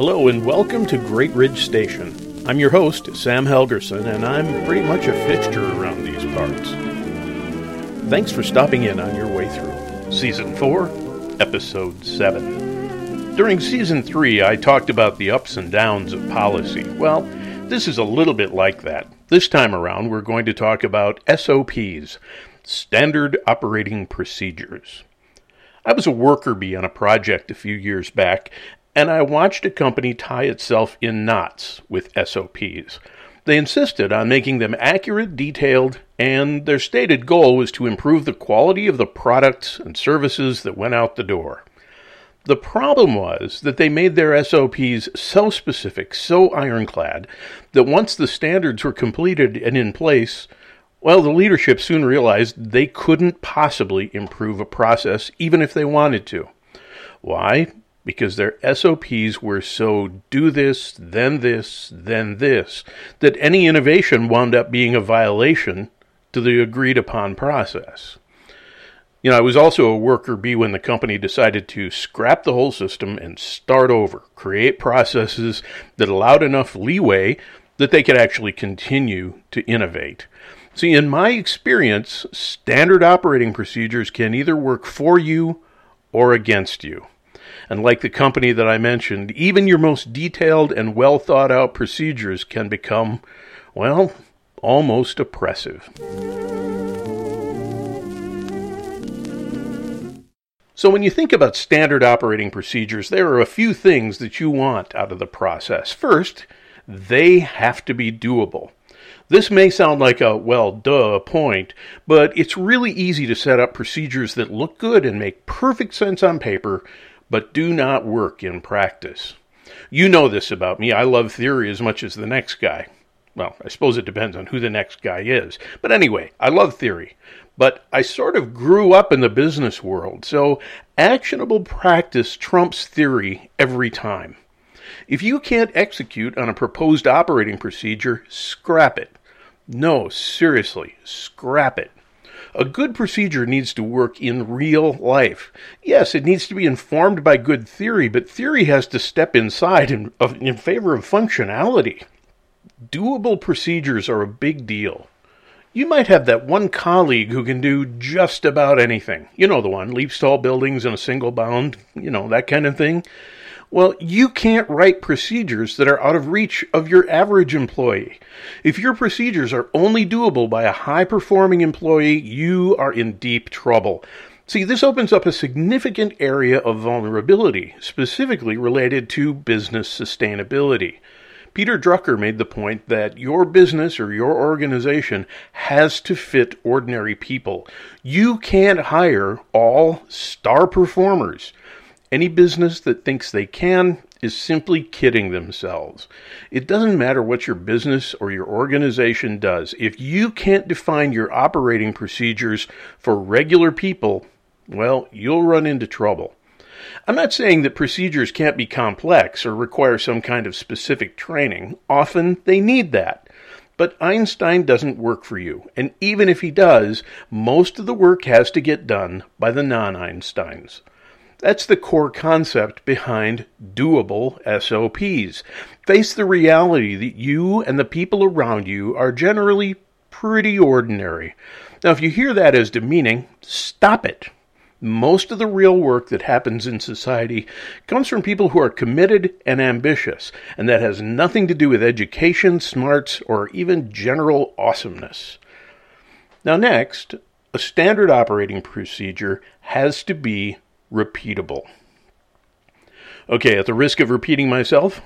Hello and welcome to Great Ridge Station. I'm your host, Sam Helgerson, and I'm pretty much a fixture around these parts. Thanks for stopping in on your way through. Season 4, Episode 7. During Season 3, I talked about the ups and downs of policy. Well, this is a little bit like that. This time around, we're going to talk about SOPs, Standard Operating Procedures. I was a worker bee on a project a few years back, and I watched a company tie itself in knots with SOPs. They insisted on making them accurate, detailed, and their stated goal was to improve the quality of the products and services that went out the door. The problem was that they made their SOPs so specific, so ironclad, that once the standards were completed and in place, well, the leadership soon realized they couldn't possibly improve a process even if they wanted to. Why? Because their SOPs were so do this, then this, then this, that any innovation wound up being a violation to the agreed upon process. You know, I was also a worker bee when the company decided to scrap the whole system and start over, create processes that allowed enough leeway that they could actually continue to innovate. See, in my experience, standard operating procedures can either work for you or against you. And like the company that I mentioned, even your most detailed and well thought out procedures can become, well, almost oppressive. So, when you think about standard operating procedures, there are a few things that you want out of the process. First, they have to be doable. This may sound like a, well, duh point, but it's really easy to set up procedures that look good and make perfect sense on paper, but do not work in practice. You know this about me. I love theory as much as the next guy. Well, I suppose it depends on who the next guy is. But anyway, I love theory. But I sort of grew up in the business world, so actionable practice trumps theory every time. If you can't execute on a proposed operating procedure, scrap it. No, seriously, scrap it. A good procedure needs to work in real life. Yes, it needs to be informed by good theory, but theory has to step inside in, in favor of functionality. Doable procedures are a big deal. You might have that one colleague who can do just about anything. You know the one, leaps tall buildings in a single bound, you know, that kind of thing. Well, you can't write procedures that are out of reach of your average employee. If your procedures are only doable by a high performing employee, you are in deep trouble. See, this opens up a significant area of vulnerability, specifically related to business sustainability. Peter Drucker made the point that your business or your organization has to fit ordinary people. You can't hire all star performers. Any business that thinks they can is simply kidding themselves. It doesn't matter what your business or your organization does. If you can't define your operating procedures for regular people, well, you'll run into trouble. I'm not saying that procedures can't be complex or require some kind of specific training. Often they need that. But Einstein doesn't work for you, and even if he does, most of the work has to get done by the non Einsteins. That's the core concept behind doable SOPs. Face the reality that you and the people around you are generally pretty ordinary. Now, if you hear that as demeaning, stop it. Most of the real work that happens in society comes from people who are committed and ambitious, and that has nothing to do with education, smarts, or even general awesomeness. Now, next, a standard operating procedure has to be repeatable. Okay, at the risk of repeating myself,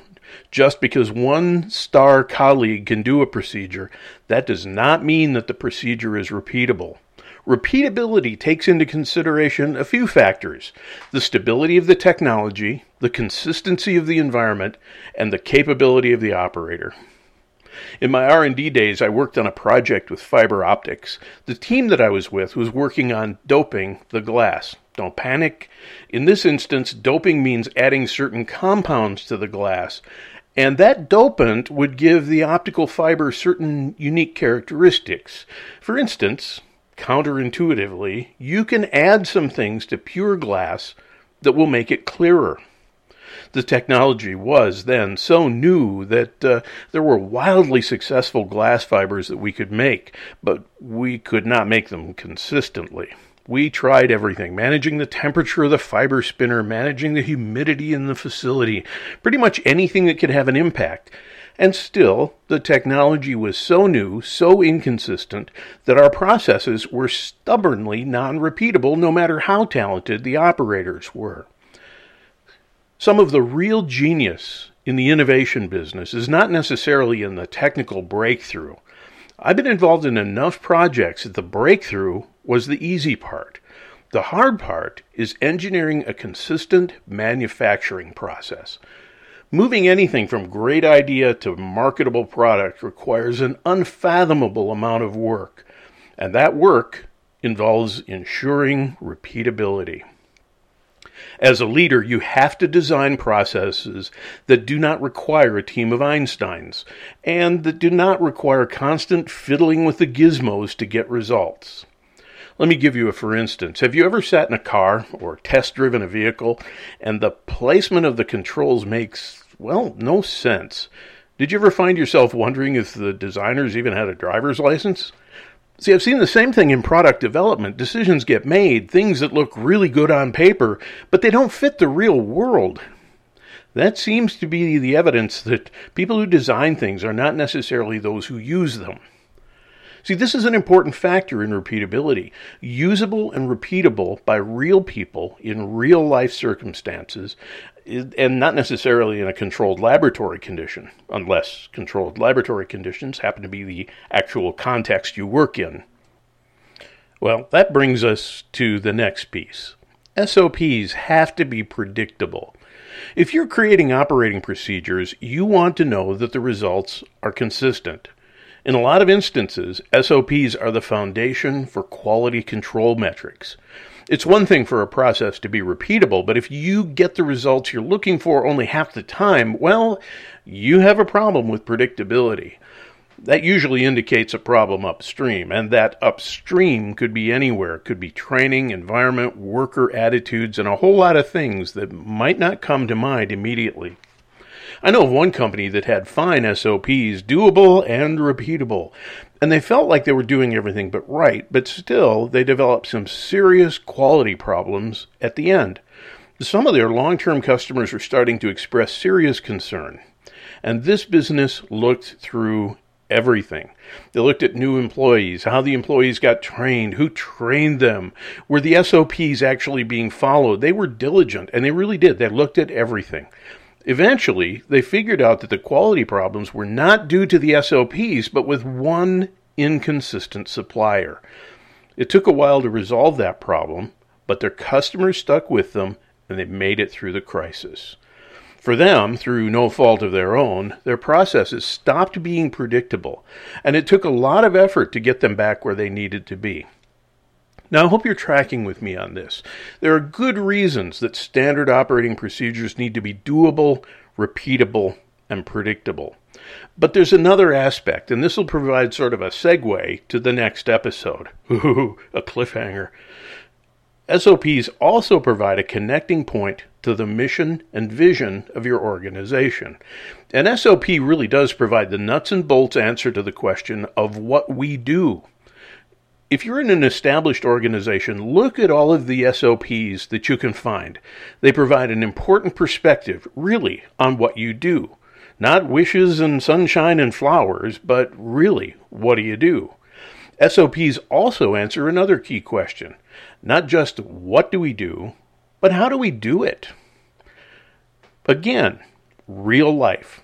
just because one star colleague can do a procedure, that does not mean that the procedure is repeatable. Repeatability takes into consideration a few factors the stability of the technology, the consistency of the environment, and the capability of the operator. In my R&D days, I worked on a project with fiber optics. The team that I was with was working on doping the glass. Don't panic. In this instance, doping means adding certain compounds to the glass, and that dopant would give the optical fiber certain unique characteristics. For instance, counterintuitively, you can add some things to pure glass that will make it clearer. The technology was then so new that uh, there were wildly successful glass fibers that we could make, but we could not make them consistently. We tried everything managing the temperature of the fiber spinner, managing the humidity in the facility, pretty much anything that could have an impact. And still, the technology was so new, so inconsistent, that our processes were stubbornly non repeatable no matter how talented the operators were. Some of the real genius in the innovation business is not necessarily in the technical breakthrough. I've been involved in enough projects that the breakthrough was the easy part. The hard part is engineering a consistent manufacturing process. Moving anything from great idea to marketable product requires an unfathomable amount of work, and that work involves ensuring repeatability. As a leader, you have to design processes that do not require a team of Einsteins and that do not require constant fiddling with the gizmos to get results. Let me give you a for instance. Have you ever sat in a car or test driven a vehicle and the placement of the controls makes well, no sense. Did you ever find yourself wondering if the designers even had a driver's license? See, I've seen the same thing in product development. Decisions get made, things that look really good on paper, but they don't fit the real world. That seems to be the evidence that people who design things are not necessarily those who use them. See, this is an important factor in repeatability. Usable and repeatable by real people in real life circumstances and not necessarily in a controlled laboratory condition, unless controlled laboratory conditions happen to be the actual context you work in. Well, that brings us to the next piece. SOPs have to be predictable. If you're creating operating procedures, you want to know that the results are consistent. In a lot of instances, SOPs are the foundation for quality control metrics. It's one thing for a process to be repeatable, but if you get the results you're looking for only half the time, well, you have a problem with predictability. That usually indicates a problem upstream, and that upstream could be anywhere. It could be training, environment, worker attitudes, and a whole lot of things that might not come to mind immediately. I know of one company that had fine SOPs, doable and repeatable, and they felt like they were doing everything but right, but still they developed some serious quality problems at the end. Some of their long term customers were starting to express serious concern, and this business looked through everything. They looked at new employees, how the employees got trained, who trained them, were the SOPs actually being followed. They were diligent, and they really did. They looked at everything. Eventually, they figured out that the quality problems were not due to the SOPs, but with one inconsistent supplier. It took a while to resolve that problem, but their customers stuck with them and they made it through the crisis. For them, through no fault of their own, their processes stopped being predictable, and it took a lot of effort to get them back where they needed to be. Now, I hope you're tracking with me on this. There are good reasons that standard operating procedures need to be doable, repeatable, and predictable. But there's another aspect, and this will provide sort of a segue to the next episode. Ooh, a cliffhanger. SOPs also provide a connecting point to the mission and vision of your organization. An SOP really does provide the nuts and bolts answer to the question of what we do if you're in an established organization, look at all of the SOPs that you can find. They provide an important perspective, really, on what you do. Not wishes and sunshine and flowers, but really, what do you do? SOPs also answer another key question not just what do we do, but how do we do it? Again, real life.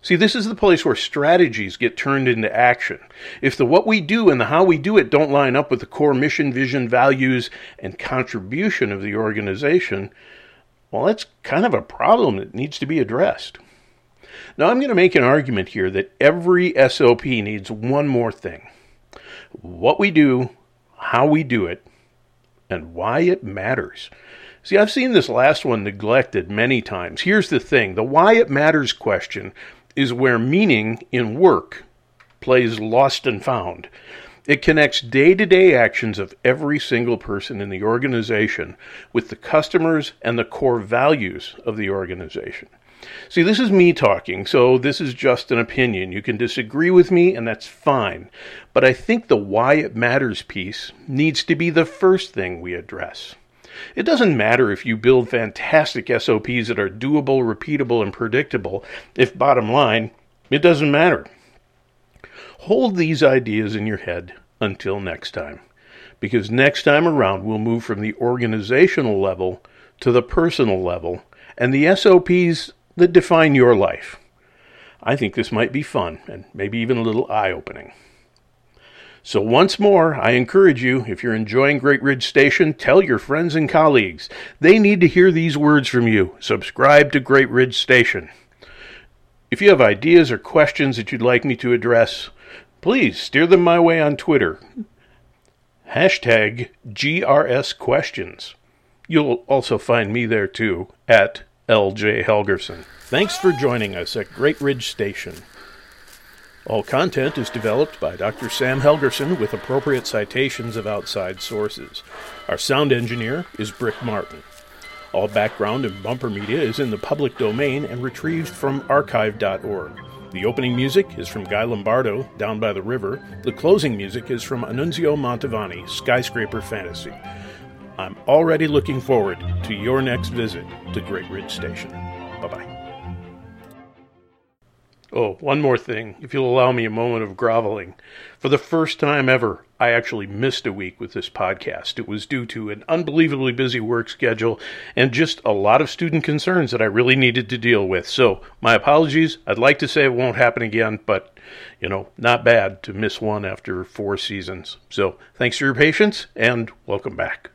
See, this is the place where strategies get turned into action. If the what we do and the how we do it don't line up with the core mission, vision, values, and contribution of the organization, well, that's kind of a problem that needs to be addressed. Now, I'm going to make an argument here that every SOP needs one more thing what we do, how we do it, and why it matters. See, I've seen this last one neglected many times. Here's the thing the why it matters question is where meaning in work plays lost and found. It connects day to day actions of every single person in the organization with the customers and the core values of the organization. See, this is me talking, so this is just an opinion. You can disagree with me, and that's fine. But I think the why it matters piece needs to be the first thing we address. It doesn't matter if you build fantastic SOPs that are doable, repeatable, and predictable, if bottom line, it doesn't matter. Hold these ideas in your head until next time. Because next time around, we'll move from the organizational level to the personal level and the SOPs that define your life. I think this might be fun and maybe even a little eye opening. So, once more, I encourage you, if you're enjoying Great Ridge Station, tell your friends and colleagues. They need to hear these words from you. Subscribe to Great Ridge Station. If you have ideas or questions that you'd like me to address, please steer them my way on Twitter. Hashtag GRS Questions. You'll also find me there too, at LJ Helgerson. Thanks for joining us at Great Ridge Station. All content is developed by Dr. Sam Helgerson with appropriate citations of outside sources. Our sound engineer is Brick Martin. All background and bumper media is in the public domain and retrieved from archive.org. The opening music is from Guy Lombardo, Down by the River. The closing music is from Annunzio Mantovani, Skyscraper Fantasy. I'm already looking forward to your next visit to Great Ridge Station. Bye bye. Oh, one more thing, if you'll allow me a moment of groveling. For the first time ever, I actually missed a week with this podcast. It was due to an unbelievably busy work schedule and just a lot of student concerns that I really needed to deal with. So, my apologies. I'd like to say it won't happen again, but, you know, not bad to miss one after four seasons. So, thanks for your patience and welcome back.